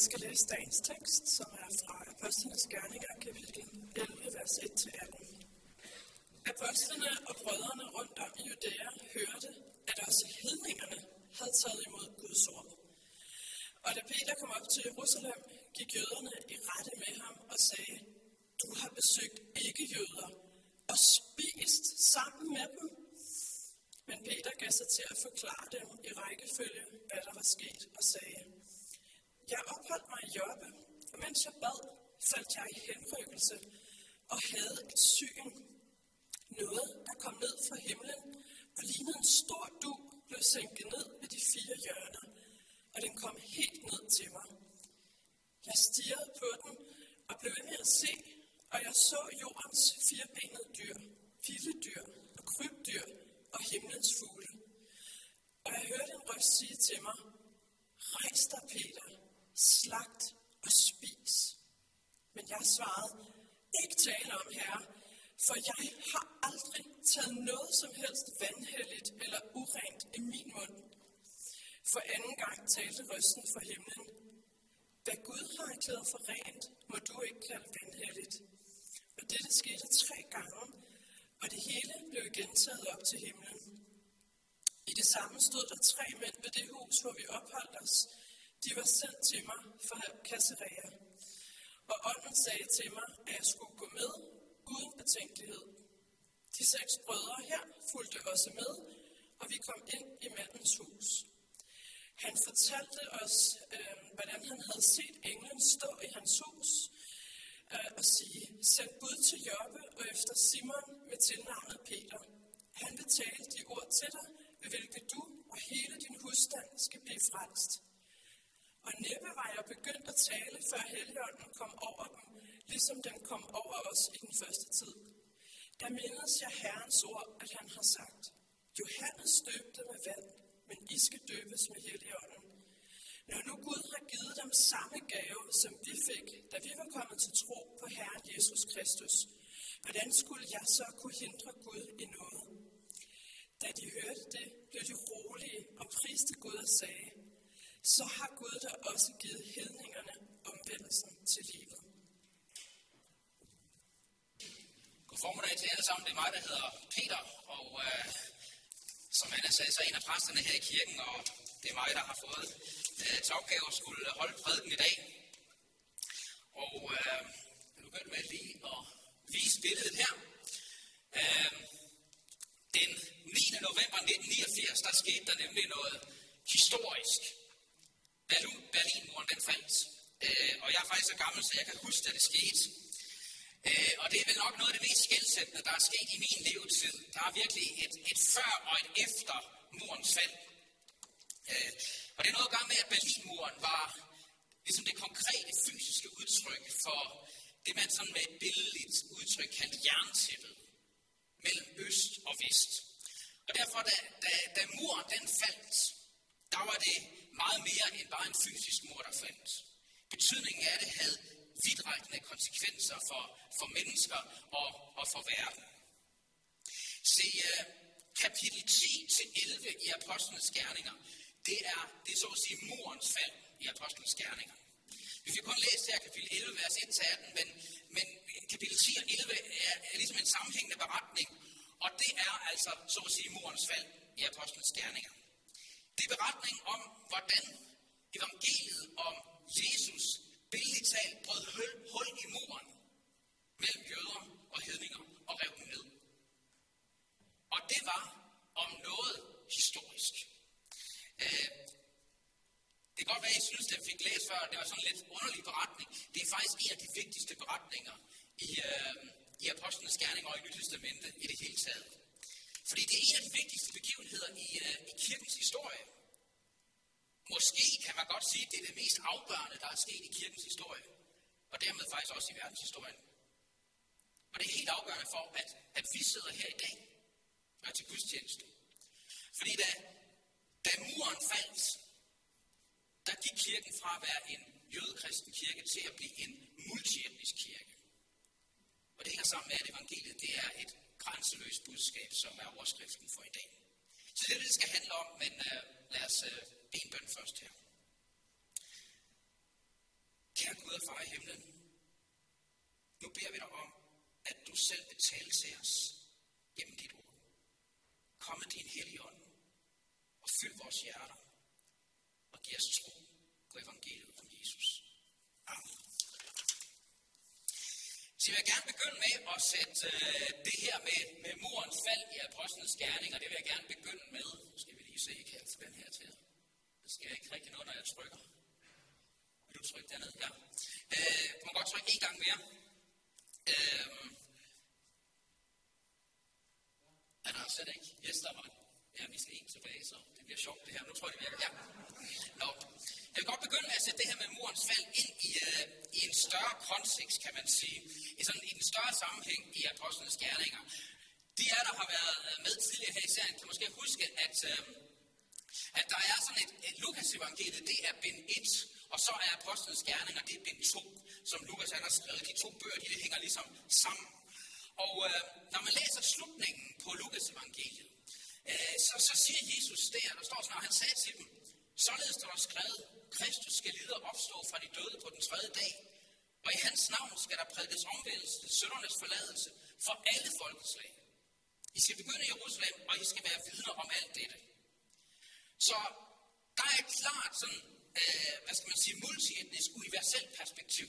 Jeg skal læse dagens tekst, som er fra Apostlenes Gerninger, kapitel 11, vers 1-18. Apostlene og brødrene rundt om i Judæa hørte, at også hedningerne havde taget imod Guds ord. Og da Peter kom op til Jerusalem, gik jøderne i rette med ham og sagde, du har besøgt ikke jøder og spist sammen med dem. Men Peter gav sig til at forklare dem i rækkefølge, hvad der var sket, og sagde, jeg opholdt mig i Jørpe, og mens jeg bad, faldt jeg i henrykkelse og havde et syn. Noget, der kom ned fra himlen og lignede en stor du, blev sænket ned ved de fire hjørner, og den kom helt ned til mig. Jeg stirrede på den og blev ved med at se, og jeg så jordens firebenede dyr, vilde dyr og krybdyr og himlens fugle. Og jeg hørte en røst sige til mig, Rejs dig, Peter, slagt og spis. Men jeg svarede, ikke tale om herre, for jeg har aldrig taget noget som helst vandhelligt eller urent i min mund. For anden gang talte røsten fra himlen. Hvad Gud har erklæret for rent, må du ikke kalde vandhelligt. Og dette skete tre gange, og det hele blev igen taget op til himlen. I det samme stod der tre mænd ved det hus, hvor vi opholdt os, de var sendt til mig fra Kasseria, Og ånden sagde til mig, at jeg skulle gå med uden betænkelighed. De seks brødre her fulgte også med, og vi kom ind i mandens hus. Han fortalte os, øh, hvordan han havde set englen stå i hans hus øh, og sige, send bud til Jobbe og efter Simon med tilnavnet Peter. Han vil tale de ord til dig, ved hvilke du og hele din husstand skal blive frelst. Og næppe var jeg begyndt at tale, før Helligånden kom over dem, ligesom den kom over os i den første tid. Der mindes jeg Herrens ord, at han har sagt, Johannes døbte med vand, men I skal døbes med Helligånden. Når nu Gud har givet dem samme gave, som vi fik, da vi var kommet til tro på Herren Jesus Kristus, hvordan skulle jeg så kunne hindre Gud i noget? Da de hørte det, blev de rolige og priste Gud og sagde, så har Gud da også givet hedningerne omvendelsen til livet. God formiddag til alle sammen. Det er mig, der hedder Peter, og øh, som Anna sagde, så er en af præsterne her i kirken, og det er mig, der har fået øh, til opgave at skulle holde prædiken i dag. Og øh, jeg begynder med lige at vise billedet her. Øh, den 9. november 1989, der skete der nemlig noget historisk. Berlinmuren den faldt. Øh, og jeg er faktisk så gammel, så jeg kan huske, at det skete. Øh, og det er vel nok noget af det mest skældsættende, der er sket i min levetid. Der er virkelig et, et før og et efter murens fald. Øh, og det er noget at gøre med, at Berlinmuren var ligesom det konkrete fysiske udtryk for det, man sådan med et billedligt udtryk kaldte jerntæppet mellem øst og vest. Og derfor, da, da, da muren den faldt, der var det meget mere end bare en fysisk mor, der faldt. Betydningen af det havde vidtrækkende konsekvenser for, for mennesker og, og for verden. Se, uh, kapitel 10-11 i Apostlenes Gerninger, det er, det er så at sige murens fald i Apostlenes Gerninger. Vi fik kun læse her kapitel 11, vers 1-18, men, men kapitel 10 og 11 er, er ligesom en sammenhængende beretning, og det er altså så at sige murens fald i Apostlenes Gerninger. Det er beretningen om, hvordan evangeliet om Jesus billigt talt brød hul, hul i muren mellem jøder og hedninger og rev dem ned. Og det var om noget historisk. Øh, det kan godt være, at I synes, at jeg fik læst før, det var sådan en lidt underlig beretning. Det er faktisk en af de vigtigste beretninger i, øh, i Apostlenes Gerninger og i Nyt Testamente i det hele taget. Fordi det er en af de vigtigste begivenheder i, uh, i kirkens historie. Måske kan man godt sige, at det er det mest afgørende, der er sket i kirkens historie. Og dermed faktisk også i verdenshistorien. Og det er helt afgørende for, at, at vi sidder her i dag og er til gudstjeneste. Fordi da, da muren faldt, der gik kirken fra at være en jødekristen kirke til at blive en multietnisk kirke. Og det hænger sammen med, at evangeliet det er et grænseløst budskab, som er overskriften for i dag. Så det er det, det skal handle om, men uh, lad os uh, bede en bøn først her. kære Gud og far i himlen, nu beder vi dig om, at du selv vil tale til os gennem dit ord. Kom med din hellige ånd og fyld vores hjerter og giv os tro på evangeliet om Jesus. Amen. Så jeg vil gerne begynde med at sætte øh, det her med, med murens fald i apostlenes gerninger, det vil jeg gerne begynde med. Nu skal vi lige se, kan jeg få den her til. Det sker ikke rigtig noget, når jeg trykker. Vil du trykke dernede? Ja. Øh, du må godt trykke en gang mere. Øh, er der slet ikke? Yes, der var Ja, vi skal en tilbage, så det bliver sjovt det her. Nu tror jeg, det virker. Ja. Nå. Jeg vil godt begynde med at sætte det her med murens fald ind i, uh, i en større kontekst, kan man sige. I, sådan, i den større sammenhæng i apostlenes gerninger. De af der har været øh, med tidligere her i serien, kan måske huske, at, uh, at der er sådan et, et Lukas evangeliet, det er bind 1, og så er apostlenes gerninger, det er bind 2, som Lukas har skrevet. De to bøger, de hænger ligesom sammen. Og uh, når man læser slutningen på Lukas evangeliet, så, så siger Jesus der, der står sådan, og han sagde til dem, således der skrevet, Kristus skal lide og opstå fra de døde på den tredje dag, og i hans navn skal der prædikes omvendelse til søndernes forladelse for alle folkeslag. I skal begynde i Jerusalem, og I skal være vidner om alt dette. Så der er et klart sådan, øh, hvad skal man sige, multietnisk, universelt perspektiv.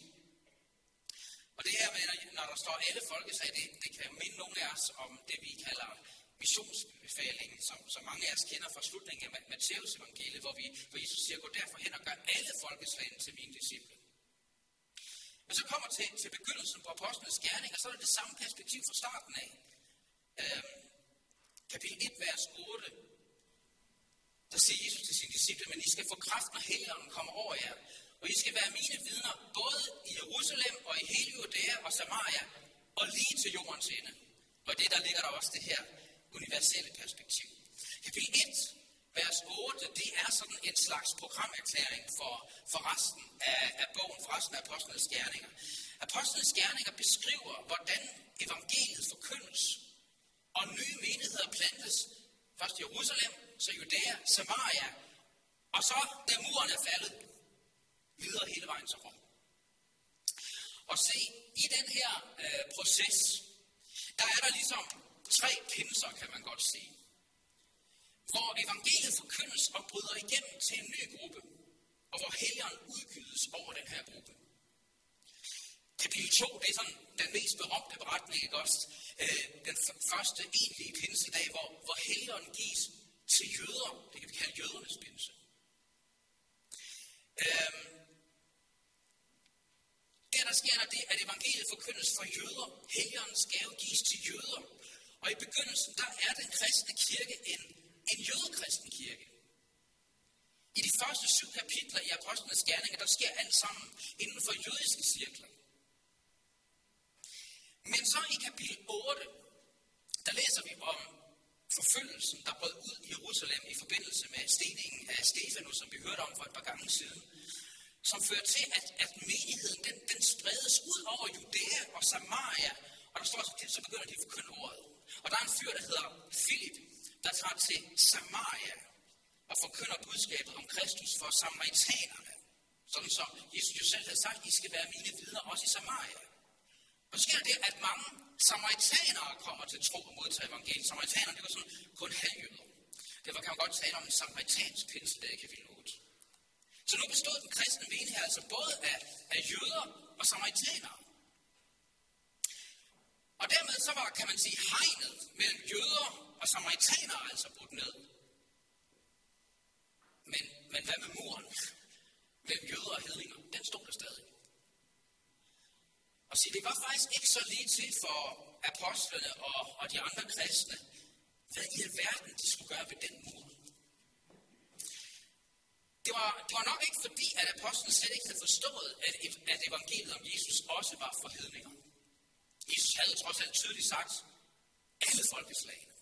Og det her med, når der står alle folkeslag, det, det kan minde nogle af os om det, vi kalder missionsbefalingen, som, som mange af os kender fra slutningen af Matteus evangeliet, hvor, vi, hvor Jesus siger, gå derfor hen og gør alle folkeslagene til mine disciple. Men så kommer til, til begyndelsen på apostlenes gerning, og så er det det samme perspektiv fra starten af. Øhm, kapitel 1, vers 8, der siger Jesus til sine disciple, men I skal få kraft, når Helligånden kommer over jer. Og I skal være mine vidner, både i Jerusalem og i hele Judæa og Samaria, og lige til jordens ende. Og det, der ligger der også det her universelle perspektiv. Kapitel 1, vers 8, det er sådan en slags programerklæring for, for resten af, af bogen, for resten af apostlenes gerninger. Apostlenes gerninger beskriver, hvordan evangeliet forkyndes, og nye menigheder plantes. Først i Jerusalem, så Judæa, Samaria, og så, da muren er faldet, videre hele vejen til Rom. Og se, i den her øh, proces, der er der ligesom tre pinser, kan man godt sige. Hvor evangeliet forkyndes og bryder igennem til en ny gruppe, og hvor helgeren udgydes over den her gruppe. Kapitel 2, det er sådan den mest berømte beretning, ikke også? Øh, den første egentlige pinsedag, hvor, hvor helgeren gives til jøder. Det kan vi kalde jødernes pinse. Øh, der, der sker er det, at evangeliet forkyndes for jøder. Helgerens gave gives til jøder. Og i begyndelsen, der er den kristne kirke en, en jødekristen kirke. I de første syv kapitler i Apostlenes Gerninger, der sker alt sammen inden for jødiske cirkler. Men så i kapitel 8, der læser vi om forfølgelsen, der brød ud i Jerusalem i forbindelse med steningen af Stefanus, som vi hørte om for et par gange siden, som fører til, at, at menigheden den, den spredes ud over Judæa og Samaria, og der står så, så begynder de at forkynde ordet. Og der er en fyr, der hedder Philip, der tager til Samaria og forkynder budskabet om Kristus for samaritanerne. Sådan som Jesus jo selv havde sagt, I skal være mine vidner også i Samaria. Og så sker det, at mange samaritanere kommer til tro og modtager evangeliet. Samaritanerne, det var sådan kun halvjøder. Derfor kan man godt tale om en samaritansk pinsedag i kapitel 8. Så nu bestod den kristne menighed altså både af, af jøder og samaritanere. Og dermed så var, kan man sige, hegnet mellem jøder og samaritanere altså brudt ned. Men, men hvad med muren mellem jøder og hedninger? Den stod der stadig. Og se, det var faktisk ikke så lige til for apostlene og, og de andre kristne, hvad i alverden de skulle gøre ved den mur. Det var, det var nok ikke fordi, at apostlene slet ikke havde forstået, at, at evangeliet om Jesus også var for hedninger. Jesus trods alt tydeligt sagt, alle folkeslagene.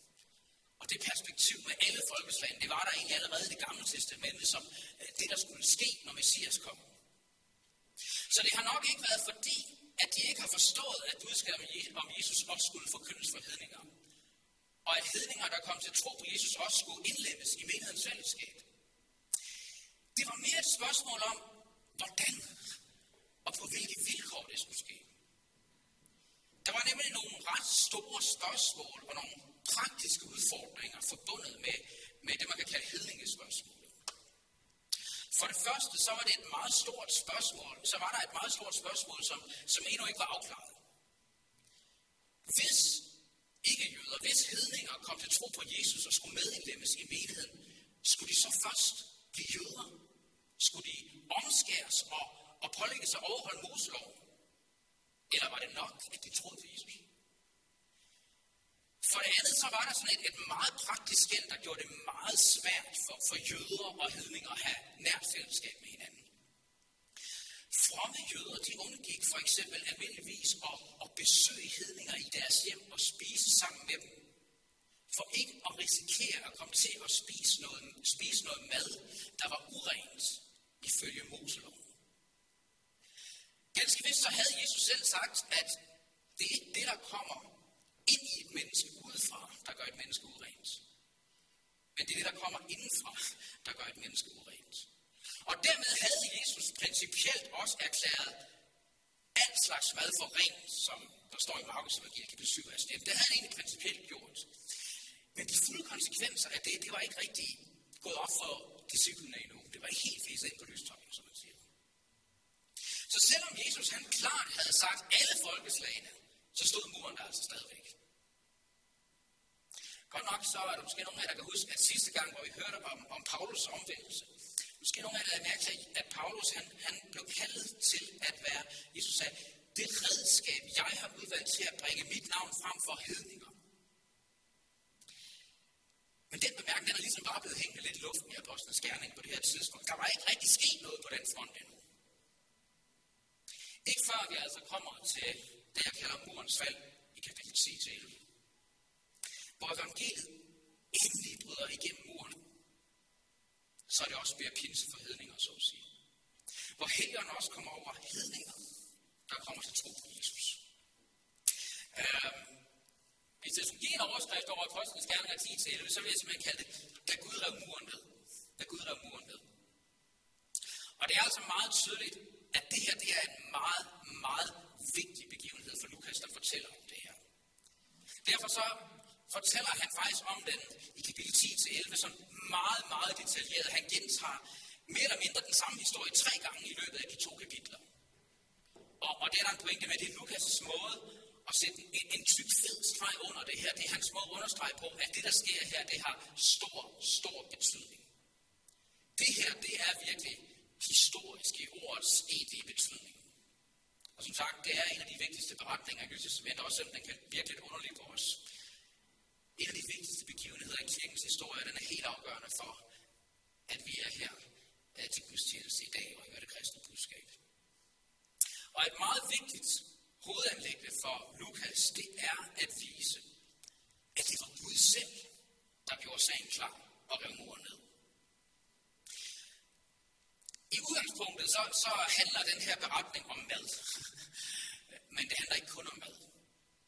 Og det perspektiv med alle folkeslagene, det var der egentlig allerede i det gamle testamente, som øh, det, der skulle ske, når Messias kom. Så det har nok ikke været fordi, at de ikke har forstået, at budskabet om Jesus også skulle forkyndes for hedninger. Og at hedninger, der kom til tro på Jesus, også skulle indlemmes i menighedens fællesskab. Det var mere et spørgsmål om, hvordan og på hvilken spørgsmål og nogle praktiske udfordringer forbundet med, med det, man kan kalde hedningespørgsmål. For det første, så var det et meget stort spørgsmål. Så var der et meget stort spørgsmål, som, som endnu ikke var afklaret. Hvis ikke jøder, hvis hedninger kom til tro på Jesus og skulle medindlemmes i menigheden, skulle de så først blive jøder? Skulle de omskæres og, og pålægges at overholde Moseloven? Eller var det nok, at de troede på Jesus? For det andet, så var der sådan et, et meget praktisk skæld, der gjorde det meget svært for, for jøder og hedninger at have nært fællesskab med hinanden. Fromme jøder, de undgik for eksempel almindeligvis at, at besøge hedninger i deres hjem og spise sammen med dem. For ikke at risikere at komme til at spise noget, spise noget mad, der var urent ifølge Moseloven. Ganske vist så havde Jesus selv sagt, at det er ikke det, der kommer ind i et menneske udefra, der gør et menneske urent. Men det er det, der kommer indenfra, der gør et menneske urent. Og dermed havde Jesus principielt også erklæret alt slags mad for rent, som der står i Markus evangeliet kapitel 7, vers 9. Det havde han egentlig principielt gjort. Men de fulde konsekvenser af det, det var ikke rigtig gået op for disciplene endnu. Det var ikke helt fæset ind på lystoppen, som. Så selvom Jesus han klart havde sagt alle folkeslagene, så stod muren der altså stadigvæk. Godt nok så er der måske nogen af jer, der kan huske, at sidste gang, hvor vi hørte om, om Paulus omvendelse, måske nogen af jer, der mærke til, at Paulus han, han blev kaldet til at være, Jesus sagde, det redskab, jeg har udvalgt til at bringe mit navn frem for hedninger. Men den bemærkning er ligesom bare blevet hængende lidt i luften i apostlenes gerning på det her tidspunkt. Der var ikke rigtig sket noget på den front endnu. Ikke før vi altså kommer til det, jeg kalder murens fald i kapitel 10 til 11. Hvor evangeliet endelig bryder igennem muren, så er det også bliver pinse for hedninger, så at sige. Hvor helgerne også kommer over hedninger, der kommer til tro på Jesus. Øhm, hvis det skulle give en overskrift over Apostlenes Gerninger 10 til 11, så vil jeg simpelthen kalde det, da Gud rev muren ned. Da Gud rev muren ned. Og det er altså meget tydeligt, at det her det er en meget, meget vigtig begivenhed for Lukas, der fortæller om det her. Derfor så fortæller han faktisk om den i kapitel 10 til 11, som meget, meget detaljeret. Han gentager mere eller mindre den samme historie tre gange i løbet af de to kapitler. Og, og det er der en pointe med, det er Lukas' måde at sætte en, en tyk fed streg under det her. Det er hans måde at understrege på, at det, der sker her, det har stor, stor betydning. Det her, det er virkelig historisk i ordets egentlige betydning. Og som sagt, det er en af de vigtigste beretninger i Nyt Testament, også selvom den kan virke lidt underlig på os. En af de vigtigste begivenheder i kirkens historie, den er helt afgørende for, at vi er her øh, til gudstjeneste i dag og hører det kristne budskab. Og et meget vigtigt hovedanlæggende for Lukas, det er at vise, at det var Gud selv, der gjorde sagen klar og rev muren ned. I udgangspunktet så, så handler den her beretning om mad. Men det handler ikke kun om mad.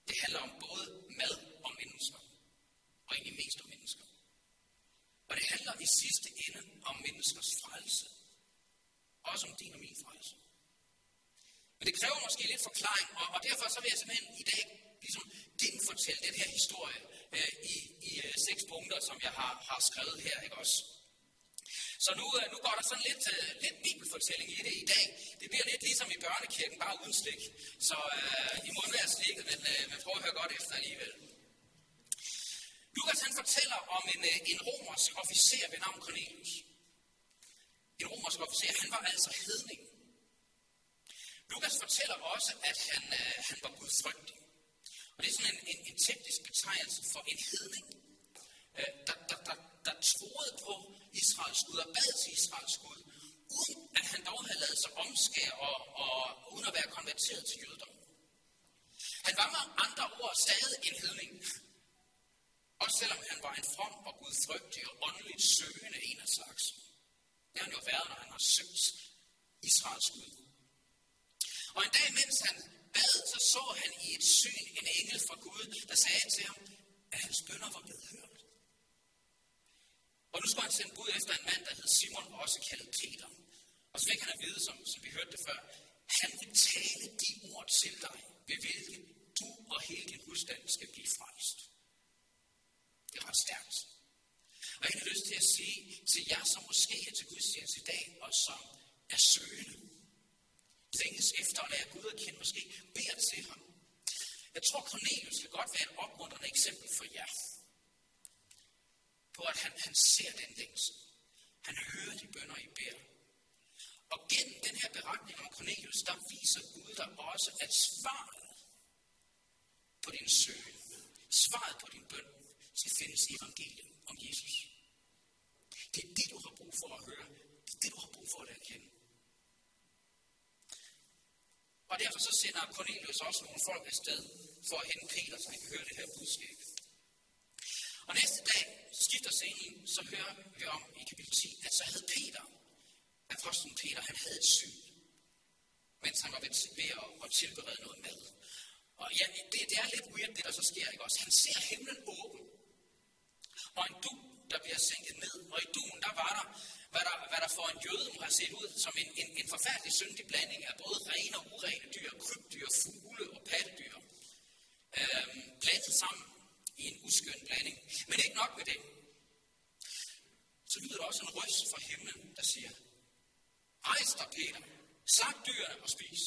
Det handler om både mad og mennesker. Og egentlig mest om mennesker. Og det handler i sidste ende om menneskers frelse. Også om din og min frelse. Men det kræver måske lidt forklaring, og, og derfor så vil jeg simpelthen i dag ligesom genfortælle den her historie øh, i, i øh, seks punkter, som jeg har, har skrevet her, ikke også? Så nu, øh, nu går der sådan lidt, øh, lidt bibelfortælling i det i dag. Det bliver lidt ligesom i børnekirken, bare uden slik. Så øh, I må være slikket, men, øh, men prøv at høre godt efter alligevel. Lukas han fortæller om en, øh, en romersk officer ved navn Cornelius. En romersk officer, han var altså hedning. Lukas fortæller også, at han, øh, han var gudfrygtig. Og det er sådan en, en, en teknisk betegnelse for en hedning, der, der, der, der troede på Israels Gud og bad til Israels Gud, uden at han dog havde lavet sig omskære og, og uden at være konverteret til jødedom. Han var med andre ord stadig en hedning. Også selvom han var en from og gudfrygtig og åndeligt søgende en af slags. Det har han jo været, når han har søgt Israels Gud. Og en dag, mens han bad, så så han i et syn en engel fra Gud, der sagde til ham, at hans bønder var blevet hørt. Og nu skulle han sende bud efter en mand, der hed Simon, også kaldet Peter. Og så fik han at vide, som, som vi hørte det før, han vil tale de ord til dig, ved hvilke du og hele din husstand skal blive frelst. Det er ret stærkt. Og jeg har lyst til at sige til jer, som måske er til gudstjeneste i dag, og som er søgende, længes efter at lære Gud at kende, måske beder til ham. Jeg tror, Cornelius kan godt være et opmuntrende eksempel for jer. På at han, han ser den længsel. Han hører de bønder, I beder. Og gennem den her beretning om Cornelius, der viser Gud dig også, at svaret på din søgen, svaret på din bøn, skal findes i evangeliet om Jesus. Det er det, du har brug for at høre. Det er det, du har brug for at erkende. Og derfor så sender Cornelius også nogle folk afsted for at hente Peter, så han kan høre det her budskab. Og næste dag skifter scenen, så hører vi om i kapitel 10, at så havde Peter, apostlen Peter, han havde et syn, mens han var ved at, at tilberede noget mad. Og ja, det, det er lidt weird, det der så sker, ikke også? Han ser himlen åben, og en du, der bliver sænket ned. Og i duen, der var der, hvad der, hvad der for en jøde må have set ud som en, en, en forfærdelig syndig blanding af både rene og urene dyr, krybdyr, fugle og pattedyr. Øhm, blandet sammen i en uskøn blanding. Men ikke nok med det. Så lyder der også en røst fra himlen, der siger, Rejs dig, Peter. Slag dyrene og spis.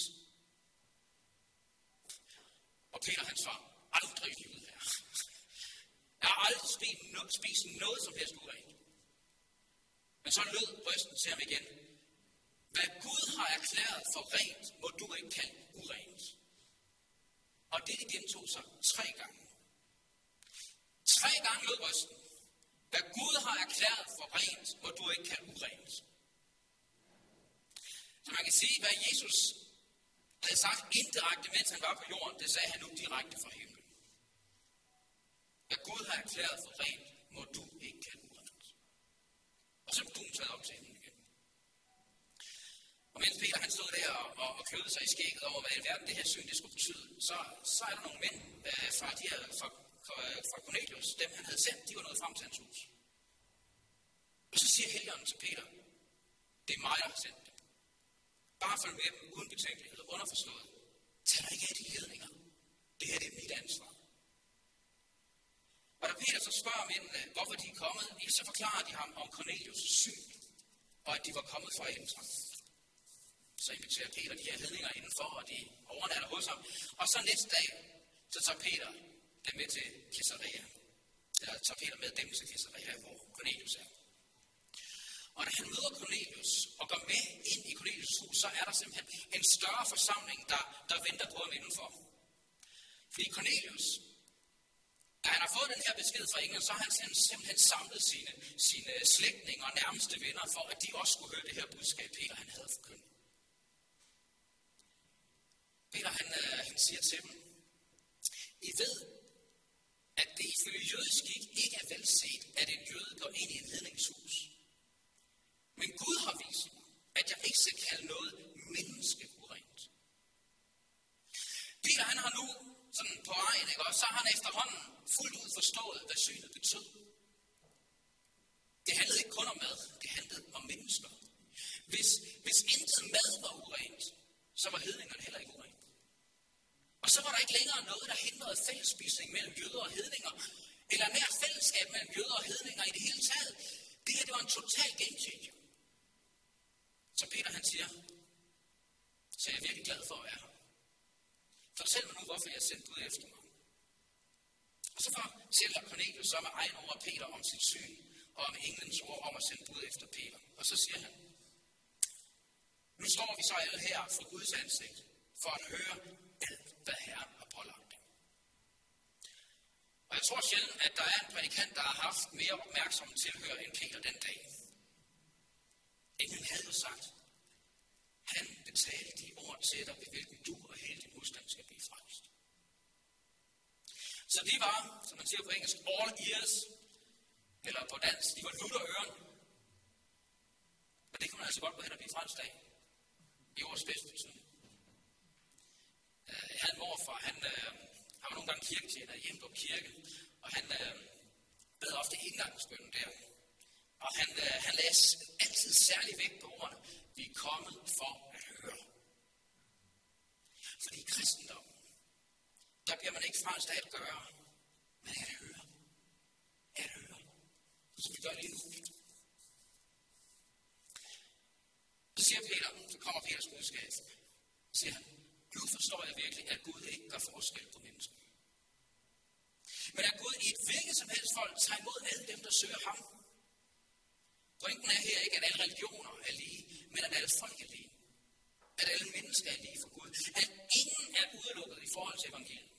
Og Peter han svarer, aldrig i livet her. Jeg har aldrig spist noget, spist noget som helst urent. Men så lød røsten til ham igen. Hvad Gud har erklæret for rent, må du ikke kalde urent. Og det gentog sig tre gange. Tre gange lød røsten. Hvad Gud har erklæret for rent, må du ikke kan urent. Så man kan sige, hvad Jesus havde sagt indirekte, mens han var på jorden, det sagde han nu direkte fra himlen. Hvad Gud har erklæret for rent, må du ikke kan urent. Og så blev taget op til himlen igen. Og mens Peter han stod der og, og, og kløede sig i skægget over, hvad i verden det her syn det skulle betyde, så, så er der nogle mænd øh, fra, de her, fra, fra øh, Cornelius, dem han havde sendt, de var nået frem til hans hus. Og så siger Helligånden til Peter, det er mig, der har sendt dem. Bare følg med dem uden betænkelighed, underforstået. Tag dig ikke af de ledninger. Det her det er mit ansvar. Og da Peter så spørger mændene, øh, hvorfor de er kommet, så forklarer de ham om Cornelius' syn, og at de var kommet fra Ændren. Så inviterer Peter de her hedninger indenfor, og de overnatter hos ham. Og så næste dag, så tager Peter er med til Caesarea. Eller tager Peter med dem til Caesarea, hvor Cornelius er. Og da han møder Cornelius og går med ind i Cornelius' hus, så er der simpelthen en større forsamling, der, der venter på ham indenfor. Fordi Cornelius, da han har fået den her besked fra England, så har han simpelthen samlet sine, sine slægtninge og nærmeste venner for, at de også skulle høre det her budskab, Peter han havde forkyndt. Peter han, øh, han siger til dem, I ved, at det ifølge jødisk ikke, ikke er velset, at en jøde går ind i et ledningshus. Men Gud har vist mig, at jeg ikke skal kalde noget menneske urent. Peter han har nu sådan på vejen, ikke? og så har han efterhånden fuldt ud forstået, hvad synet betød. Det handlede ikke kun om mad, det handlede om mennesker. Hvis, hvis intet mad var urent, så var hedningerne heller ikke urent. Og så var der ikke længere noget, der hindrede fællesspisning mellem jøder og hedninger, eller nær fællesskab mellem jøder og hedninger i det hele taget. Det her, det var en total game changer. Så Peter han siger, så jeg er virkelig glad for at være her. Fortæl mig nu, hvorfor jeg sendte ud efter mig. Og så fortæller Cornelius så med egen ord Peter om sit syn, og om englens ord om at sende bud efter Peter. Og så siger han, nu står vi så alle her for Guds ansigt, for at høre alt, hvad Herren har pålagt. dem. Og jeg tror sjældent, at der er en prædikant, der har haft mere opmærksomhed til at høre end Peter den dag. Englen havde jo sagt, han betalte de ord til dig, ved hvilken du og hele din husstand skal blive frelst. Så de var, som man siger på engelsk, all ears, eller på dansk, de var lutter øren. Og det kunne man altså godt gå hen og blive frelst af. I ordets bedste betydning. Havde en morfar, han, øh, han var nogle gange kirketjener i på Kirke, og han øh, bad ofte indgangsbønnen der. Og han, øh, han lagde altid særlig vægt på ordene. Vi er kommet for at høre. Fordi i kristendommen, der bliver man ikke frelst af at gøre, men at høre. Er at høre. Så vi gør lige nu. Så siger Peter, så kommer Peters budskab. Siger han, nu forstår jeg virkelig, at Gud ikke gør forskel på mennesker. Men at Gud i et hvilket som helst folk tager imod alle dem, der søger ham. Pointen er her ikke, at alle religioner er lige, men at alle folk er lige. At alle mennesker er lige for Gud. At ingen er udelukket i forhold til evangeliet.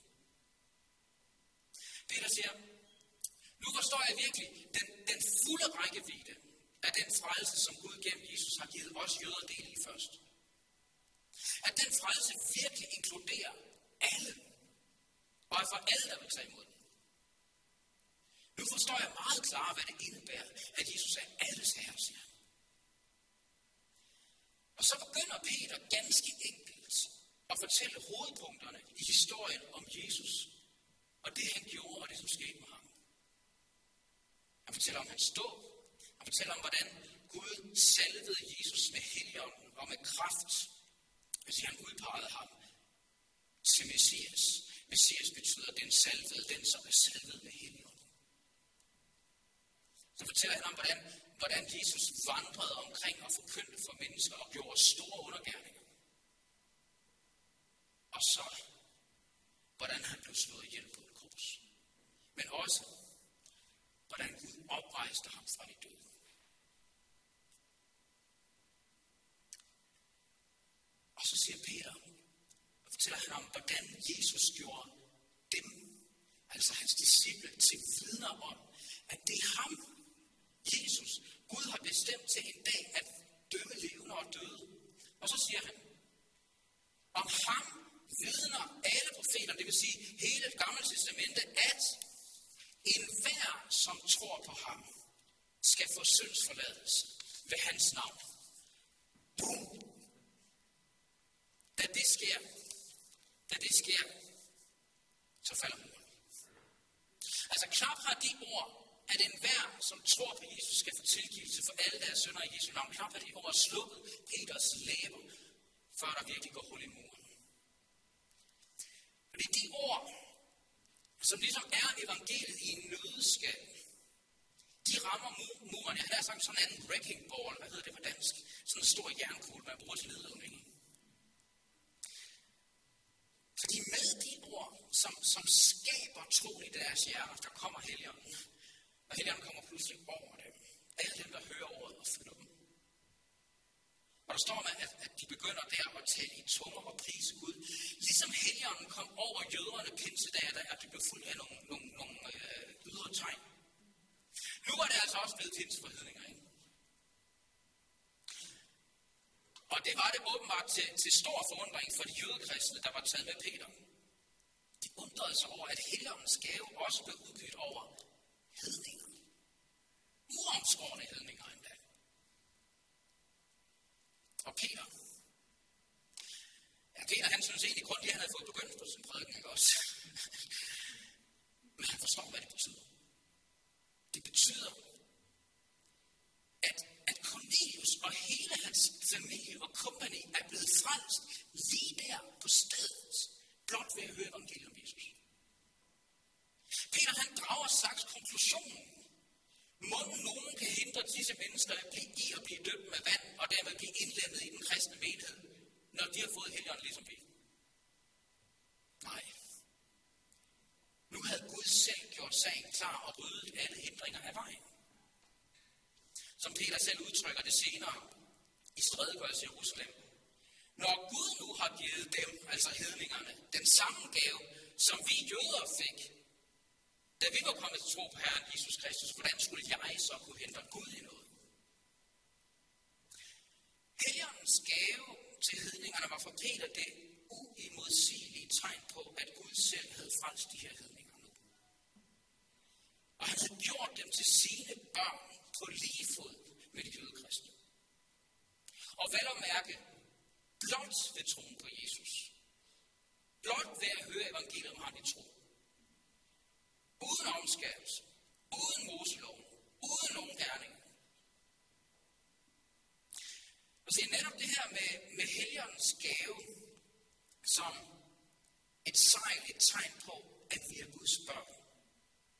Peter siger, nu forstår jeg virkelig den, den fulde rækkevidde af den frelse, som Gud gennem Jesus har givet os jøder del i først. At den frelse virkelig inkluderer alle. Og er for alle, der vil tage imod den. Nu forstår jeg meget klart, hvad det indebærer, at Jesus er alles herre, siger han. Og så begynder Peter ganske enkelt at fortælle hovedpunkterne i historien om Jesus, og det han gjorde, og det som skete med ham. Han fortæller om hans dåb. Han fortæller om, hvordan Gud salvede Jesus med heligånden og med kraft. Hvis han udpegede ham til Messias. Messias betyder den salvede, den som er salvet med helgen. Så fortæller han om, hvordan, hvordan Jesus vandrede omkring og forkyndte for mennesker og gjorde store undergærninger. Og så, hvordan han blev slået ihjel på et kors. Men også, hvordan Gud oprejste ham fra de døde. Så siger Peter, og fortæller han om, hvordan Jesus gjorde dem, altså hans disciple, til vidner om, at det er ham, Jesus, Gud har bestemt til en dag at dømme levende og døde. Og så siger han, om ham vidner alle profeter, det vil sige hele det gamle testamente, at enhver, som tror på ham, skal få syndsforladelse ved hans navn. Boom! Da det sker, da det sker, så falder muren. Altså knap har de ord, at enhver, som tror på Jesus, skal få tilgivelse for alle deres sønder i Jesu navn. Knap har de ord sluppet Peters læber, før der virkelig går hul i muren. Fordi de ord, som ligesom er evangeliet i en nødskal, de rammer muren. Jeg har sagt sådan en anden wrecking ball, hvad hedder det på dansk? Sådan en stor jernkugle, man bruger til nedladning. Fordi med de ord, som, som skaber tro i deres hjerter, der kommer helgen. Og helgen kommer pludselig over dem. Alle dem, der hører ordet og følger dem. Og der står med, at, at de begynder der at tale i tunger og prise Gud. Ligesom helgen kom over jøderne pinsedag, der er de blev fuldt af nogle, nogle, nogle øh, ydre tegn. Nu er det altså også blevet pinseforhedninger, ikke? Og det var det åbenbart til, til stor forundring for de jødekristne, der var taget med Peter. Undrede sig over, at Helligåndens gave også blev udgivet over hedninger. Uomskårende hedninger endda. Og Peter. Ja, Peter han synes egentlig kun, at han havde fået begyndt på sin prædiken, ikke også? Men han forstår, hvad det betyder. Det betyder, at, at Cornelius og hele hans familie og kompagni er blevet frelst lige der på stedet, blot ved at høre evangeliet om Jesus. Peter han drager straks konklusionen. Må nogen kan hindre disse mennesker at blive i at blive døbt med vand, og dermed blive indlemmet i den kristne menighed, når de har fået helgen ligesom vi? Nej. Nu havde Gud selv gjort sagen klar og ryddet alle hindringer af vejen. Som Peter selv udtrykker det senere i redegørelse i Jerusalem. Når Gud nu har givet dem, altså hedningerne, den samme gave, som vi jøder fik, da vi var kommet til tro på Herren Jesus Kristus, hvordan skulle jeg så kunne hente Gud i noget? Helgens gave til hedningerne var for Peter det uimodsigelige tegn på, at Gud selv havde frelst de her hedninger nu. Og han havde gjort dem til sine børn på lige fod med de jødekristne. Og vel at mærke, blot ved troen på Jesus. Blot ved at høre evangeliet om ham i tro. Uden omskabelse, uden moselov, uden nogen gerning det er netop det her med, med helgens gave, som et sejl, et tegn på, at vi er Guds børn.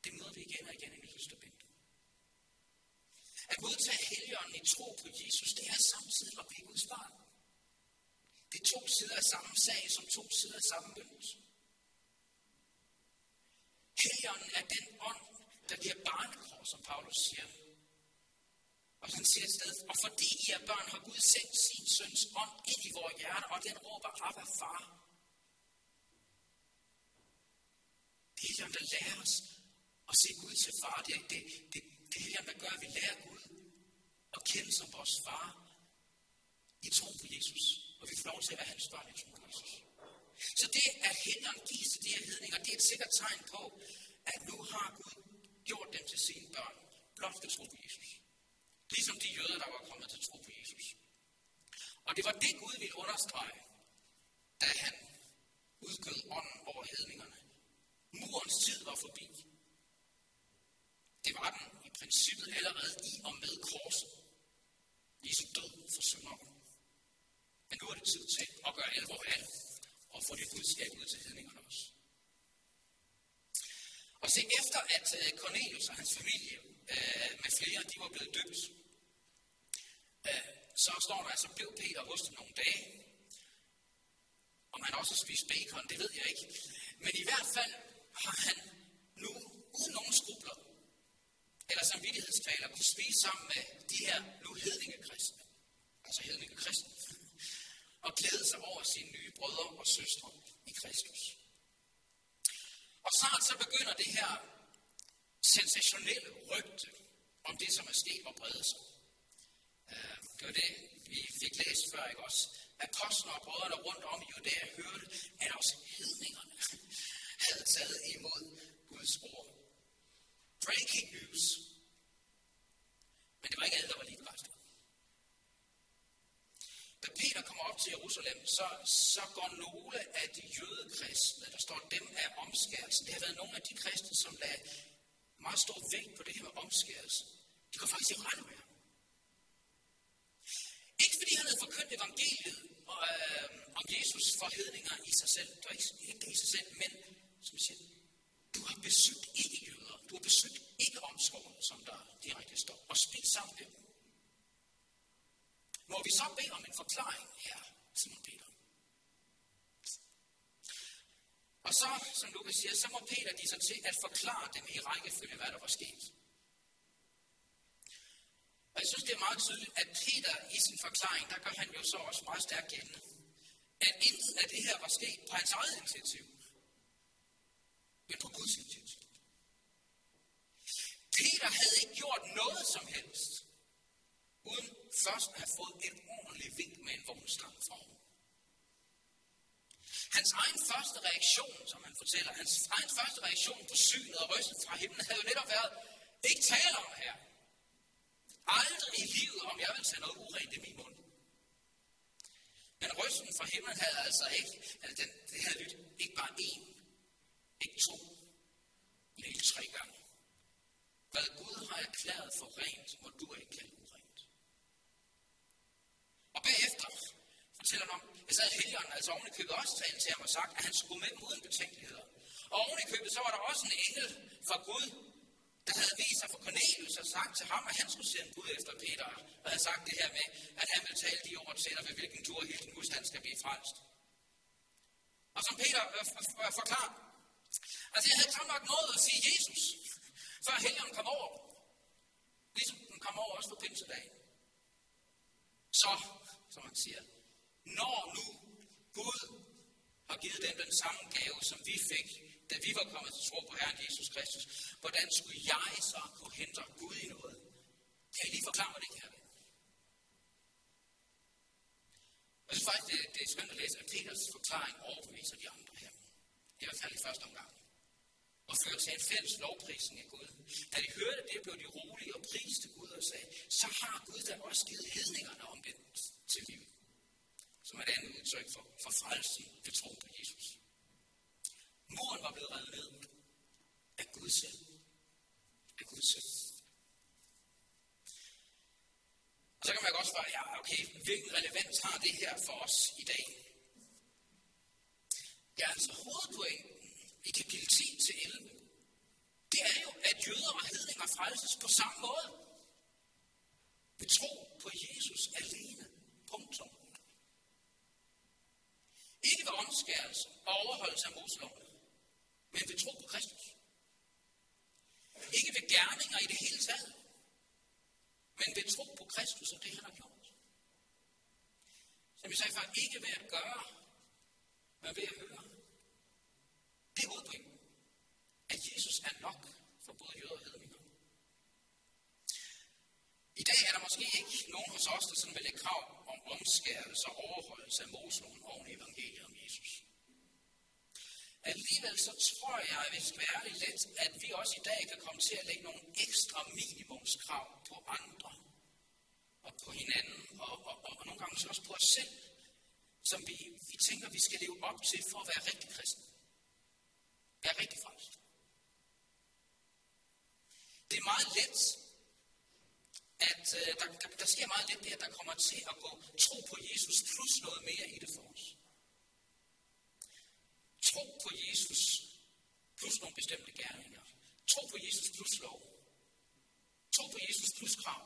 Det møder vi igen og igen i Testamentet. At modtage helgen i tro på Jesus, det er samtidig at blive Guds barn. Det er to sider af samme sag, som to sider af samme bønd. Helgen er den ånd, der bliver barnekår, som Paulus siger. Og han siger et sted, og fordi I er børn, har Gud sendt sin søns ånd ind i vores hjerter, og den råber, Abba, far. Det er Helligånden, der lærer os at se Gud til far. Det, det, det, det er Helligånden, der gør, at vi lærer Gud at kende som vores far i tro på Jesus. Og vi får lov til at være hans børn i tro på Jesus. Så det, at hænderne gives til de her hedninger, det er et sikkert tegn på, at nu har Gud gjort dem til sine børn, blot ved tro på Jesus. Ligesom de jøder, der var kommet til tro på Jesus. Og det var det, Gud ville understrege, da han udgød ånden over hedningerne. Murens tid var forbi. Det var den i princippet allerede i og med korset. Jesu død for synderne. Men nu er det tid til at gøre alvor af det, og få det budskab ud til hedningerne også. Og se, efter at øh, Cornelius og hans familie øh, med flere, de var blevet døbt, øh, så står der altså, blev Peter hos dem nogle dage. Om han også spist bacon, det ved jeg ikke. Men i hvert fald har han nu, uden nogen skrubler, eller samvittighedskvaler, kunne spise sammen med de her nu hedninge kristne. Altså hedninge kristne. Og glæde sig over sine nye brødre og søstre i Kristus. Og snart så begynder det her sensationelle rygte om det, som er sket og brede sig. Uh, det var det, vi fik læst før, ikke også? Apostler og brødrene rundt om i Judæa hørte, at også hedningerne havde taget imod Guds ord. Breaking news. Men det var ikke alle, der var lige begejstrede. Da Peter kommer op til Jerusalem, så, så går nogle af de jødekristne, der står dem af omskærelsen. Det har været nogle af de kristne, som lagde meget stor vægt på det her med omskærelse. De går faktisk i rette med ham. Ikke fordi han havde forkyndt evangeliet og, øh, om Jesus forhedninger i sig selv. Det var ikke, ikke det i sig selv, men som siger, du har besøgt ikke jøder. Du har besøgt ikke omskårene, som der direkte står. Og spist sammen med dem. Må vi så bede om en forklaring her, Simon Peter? Og så, som Lukas siger, så må Peter give sig til at forklare dem i rækkefølge, hvad der var sket. Og jeg synes, det er meget tydeligt, at Peter i sin forklaring, der gør han jo så også meget stærkt gældende, at intet af det her var sket på hans eget initiativ, men på Guds initiativ. Peter havde ikke gjort noget som helst, uden først at have fået en ordentlig vink med en vognstang fra. Hans egen første reaktion, som han fortæller, hans egen første reaktion på synet og rystet fra himlen, havde jo netop været, ikke tale om her. Aldrig i livet, om jeg vil tage noget urent i min mund. Men rysten fra himlen havde altså ikke, altså den, det havde lyttet ikke bare én, ikke to, men ikke tre gange. Hvad Gud har erklæret for rent, må du ikke kalde urent. Og bagefter fortæller han om, jeg sad helgen altså oven i købet også talt til ham og sagt, at han skulle med dem uden betænkeligheder. Og oven i købet, så var der også en engel fra Gud, der havde vist sig for Cornelius og sagt til ham, at han skulle sende Gud efter Peter, og havde sagt det her med, at han ville tale de ord til dig, ved hvilken tur hele din husstand skal blive frelst. Og som Peter øh, øh forklarer, altså jeg havde knap nok noget at sige Jesus, før helgen kom over. Ligesom den kom over også på pinsedagen. Så, som han siger, når nu Gud har givet dem den samme gave, som vi fik, da vi var kommet til tro på Herren Jesus Kristus, hvordan skulle jeg så kunne hente Gud i noget? Kan I lige forklare mig det, kære Jeg synes faktisk, det, det er skønt at læse, at Peters forklaring overbeviser de andre her. I hvert fald i første omgang. Og fører til en fælles lovprisning af Gud. Da de hørte det, blev de rolige og priste Gud og sagde, så har Gud da også givet hedningerne om det til liv. Som er udtryk for, for frelsen ved tro på Jesus. Muren var blevet revet ned af Gud selv. Af Gud selv. Og så kan man godt spørge, ja, okay, hvilken relevans har det her for os i dag? Ja, altså hovedpointen i kapitel 10 til 11, det er jo, at jøder og hedninger frelses på samme måde. Ved tro på Jesus alene. Punktum. Ikke ved omskærelse og overholdelse af Moseloven, men ved tro på Kristus. Ikke ved gerninger i det hele taget, men ved tro på Kristus og det, han har gjort. Som vi sagde før, ikke ved at gøre, men ved at høre. Det er hovedpointen. At Jesus er nok for både jøder og hedninger. I dag er der måske ikke nogen hos os, der sådan vil lægge krav om omskærelse og overholdelse af Moseloven oven i evangeliet om Jesus. Alligevel så tror jeg, at vi skal være lidt, at vi også i dag kan komme til at lægge nogle ekstra minimumskrav på andre og på hinanden, og, og, og, og nogle gange også på os selv, som vi, vi tænker, vi skal leve op til for at være rigtig kristen. Være rigtig frelst. Det er meget let, at øh, der, der, der sker meget lidt det, at der kommer til at gå tro på Jesus plus noget mere i det for os. Tro på Jesus plus nogle bestemte gerninger. Tro på Jesus plus lov. Tro på Jesus plus krav.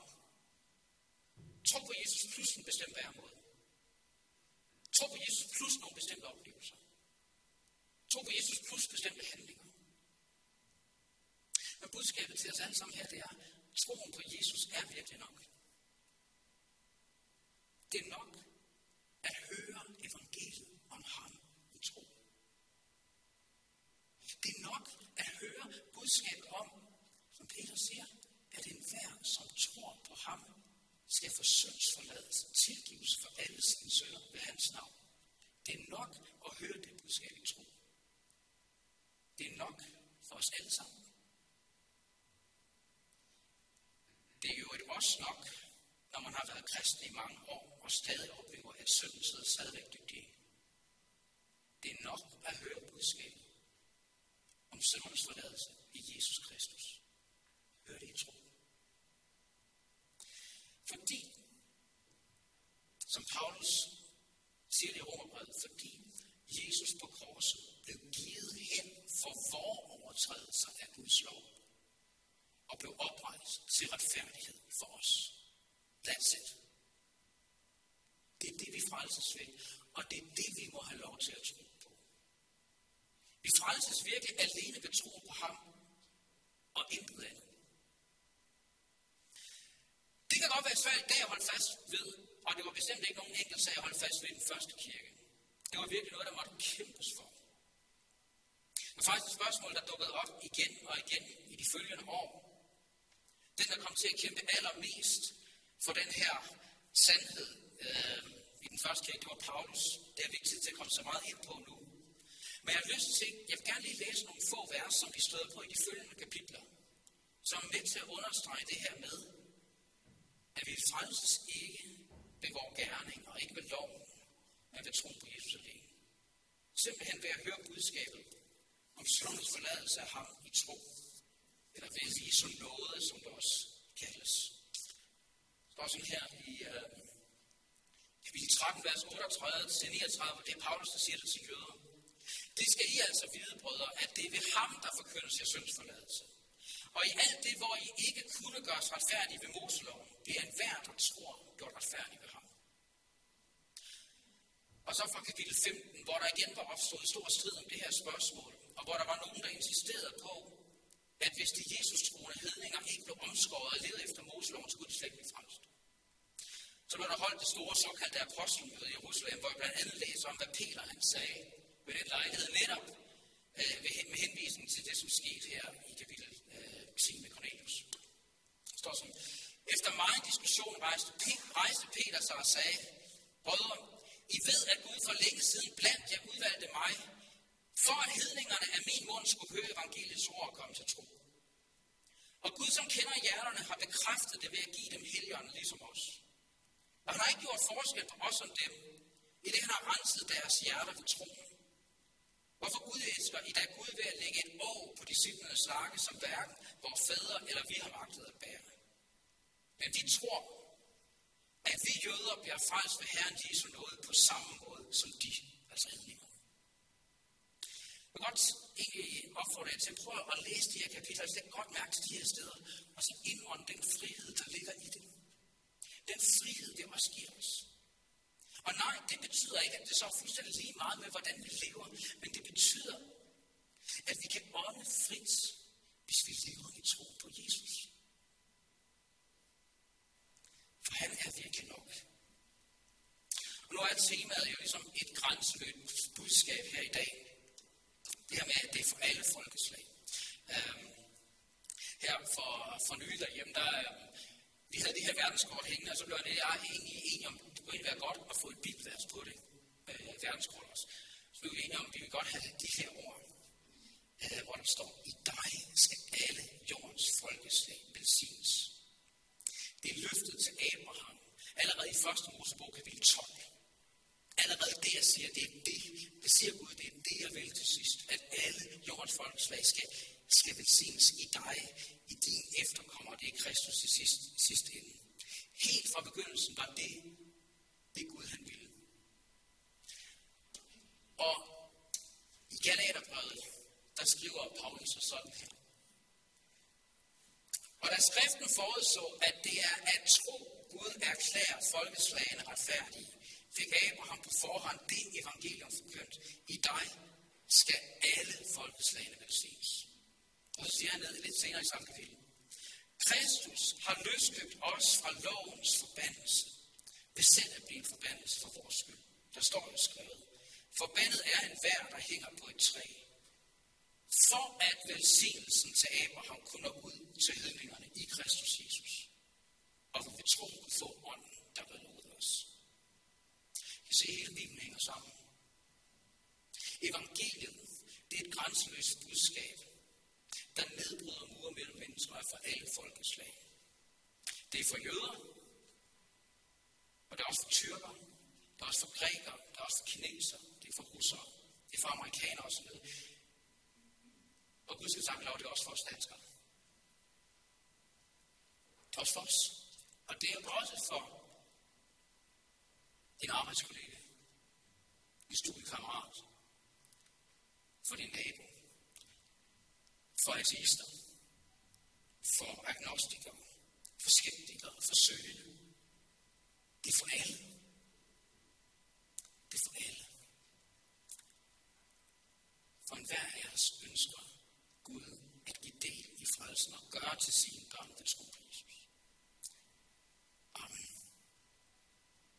Tro på Jesus plus en bestemt væremåde. Tro på Jesus plus nogle bestemte oplevelser. Tro på Jesus plus bestemte handlinger. Men budskabet til os alle sammen her, det er, troen på Jesus er virkelig nok. Det er nok at høre evangeliet om ham i tro. Det er nok at høre budskabet om, som Peter siger, at enhver, som tror på ham, skal få syndsforladelse, tilgivelse for alle sine sønder ved hans navn. Det er nok at høre det budskab i tro. Det er nok for os alle sammen. Det er jo et også nok, når man har været kristen i mange år og stadig oplever, at synden sidder stadigvæk dybt i. Det er nok at høre budskabet om syndernes forladelse i Jesus Kristus. Hør det i tro. Fordi, som Paulus siger det i Romerbrevet, fordi Jesus på korset blev givet hen for vores overtrædelser af Guds lov og blev oprejst til retfærdighed for os. That's it. Det er det, vi frelses ved, og det er det, vi må have lov til at tro på. Vi frelses virkelig alene ved tro på ham, og intet andet. Det kan godt være svært i dag at holde fast ved, og det var bestemt ikke nogen enkelt sag at holde fast ved den første kirke. Det var virkelig noget, der måtte kæmpes for. Det var faktisk et spørgsmål, der dukkede op igen og igen i de følgende år. Den, der kom til at kæmpe allermest for den her sandhed øh, i den første kirke, det var Paulus. Det er vigtigt til at komme så meget ind på nu. Men jeg har lyst til, jeg vil gerne lige læse nogle få vers, som vi støder på i de følgende kapitler, som er med til at understrege det her med, at vi frelses ikke ved vores gerning og ikke ved loven, men ved tro på Jesus alene. Simpelthen ved at høre budskabet om syndens forladelse af ham i tro, eller ved Jesu noget, som det også kaldes. Det står sådan her i øh, kapitel 13, vers 38 til 39, det er Paulus, der siger det til jøder. Det skal I altså vide, brødre, at det er ved ham, der forkyndes jer syndsforladelse. Og i alt det, hvor I ikke kunne gøres retfærdige ved Moseloven, bliver enhver, der tror, gjort retfærdig ved ham. Og så fra kapitel 15, hvor der igen var opstået stor strid om det her spørgsmål, og hvor der var nogen, der insisterede på, at hvis de Jesus troende hedninger ikke blev omskåret og levede efter Moseloven, skulle de slet ikke frelst. Så blev der holdt det store såkaldte apostelmøde i Jerusalem, hvor jeg blandt andet læser om, hvad Peter han sagde ved den lejlighed netop øh, med henvisning til det, som skete her i kapitel øh, 10 med Cornelius. Det står sådan, efter meget diskussion rejste, rejste Peter sig og sagde, Brødre, I ved, at Gud for længe siden blandt jer udvalgte mig, for at hedningerne af min mund skulle høre evangeliets ord og komme til tro. Og Gud, som kender hjerterne, har bekræftet det ved at give dem helgerne ligesom os. Og han har ikke gjort forskel på os og dem, i det han har renset deres hjerter ved troen. Hvorfor udæsker I da Gud ved at lægge et år på disciplernes lakke, som hverken vores fædre eller vi har magtet at bære? Men vi tror, at vi jøder bliver frelst ved Herren Jesu nåde på samme måde som de, altså hedninger opfordre jer til at prøve at læse de her kapitler, så læg godt mærke til de her steder, og så indånde den frihed, der ligger i det. Den frihed, det også giver os. Og nej, det betyder ikke, at det så er fuldstændig lige meget med, hvordan vi lever, men det betyder, at vi kan ånde frit, hvis vi lever i tro på Jesus. For han er virkelig nok. Og nu er temaet jo ligesom et grænseløst budskab her i dag. Det her med, at det er for alle folkeslag. Øhm, her for, for nylig derhjemme, der, øhm, vi havde det her verdenskort hængende, og så blev det, jeg egentlig enige om, det kunne være godt at få et bibelvers på det, øh, verdenskort også. Så blev vi enige om, at vi vil godt have det her ord, øh, hvor der står, i dig skal alle jordens folkeslag velsignes. Det er løftet til Abraham, allerede i 1. Mosebog kapitel 12. Allerede det, jeg siger, det er det, det siger Gud, det er det, jeg vil til sidst, at alle jordens folkeslag skal, skal velsignes i dig, i din efterkommer, det er Kristus til sidst, sidste ende. Helt fra begyndelsen var det, det Gud han ville. Og i Galaterbrevet, der skriver Paulus så sådan her. Og da skriften forudså, at det er at tro, Gud erklærer folkeslagene retfærdige, fik Abraham på forhånd det evangelium forkyndt. I dig skal alle folkeslagene velsignes. Og så siger han ned lidt senere i samme kapitel. Kristus har løskøbt os fra lovens forbandelse, ved selv at blive en forbandelse for vores skyld. Der står det skrevet. Forbandet er en vær, der hænger på et træ. For at velsignelsen til Abraham kunne nå ud til hedningerne i Kristus Jesus. Og vi tro kunne få ånden, der vil os. I ser hele Bibelen hænger sammen. Evangeliet, det er et grænseløst budskab, der nedbryder mure mellem mennesker og for alle folkeslag. Det er for jøder, og det er også for tyrker, det er også for grækere, det er også for kineser, det er for russere, det er for amerikanere osv. Og Gud skal sagt lov, det er også for os danskere. Det er også for os. Og det er også for din arbejdskollega, din studiekammerat, for din nabo, for ateister, for agnostikere, for skeptikere, for søgende. Det er for alle. Det er for alle. For enhver af os ønsker Gud at give del i frelsen og gøre til sine børn den tro.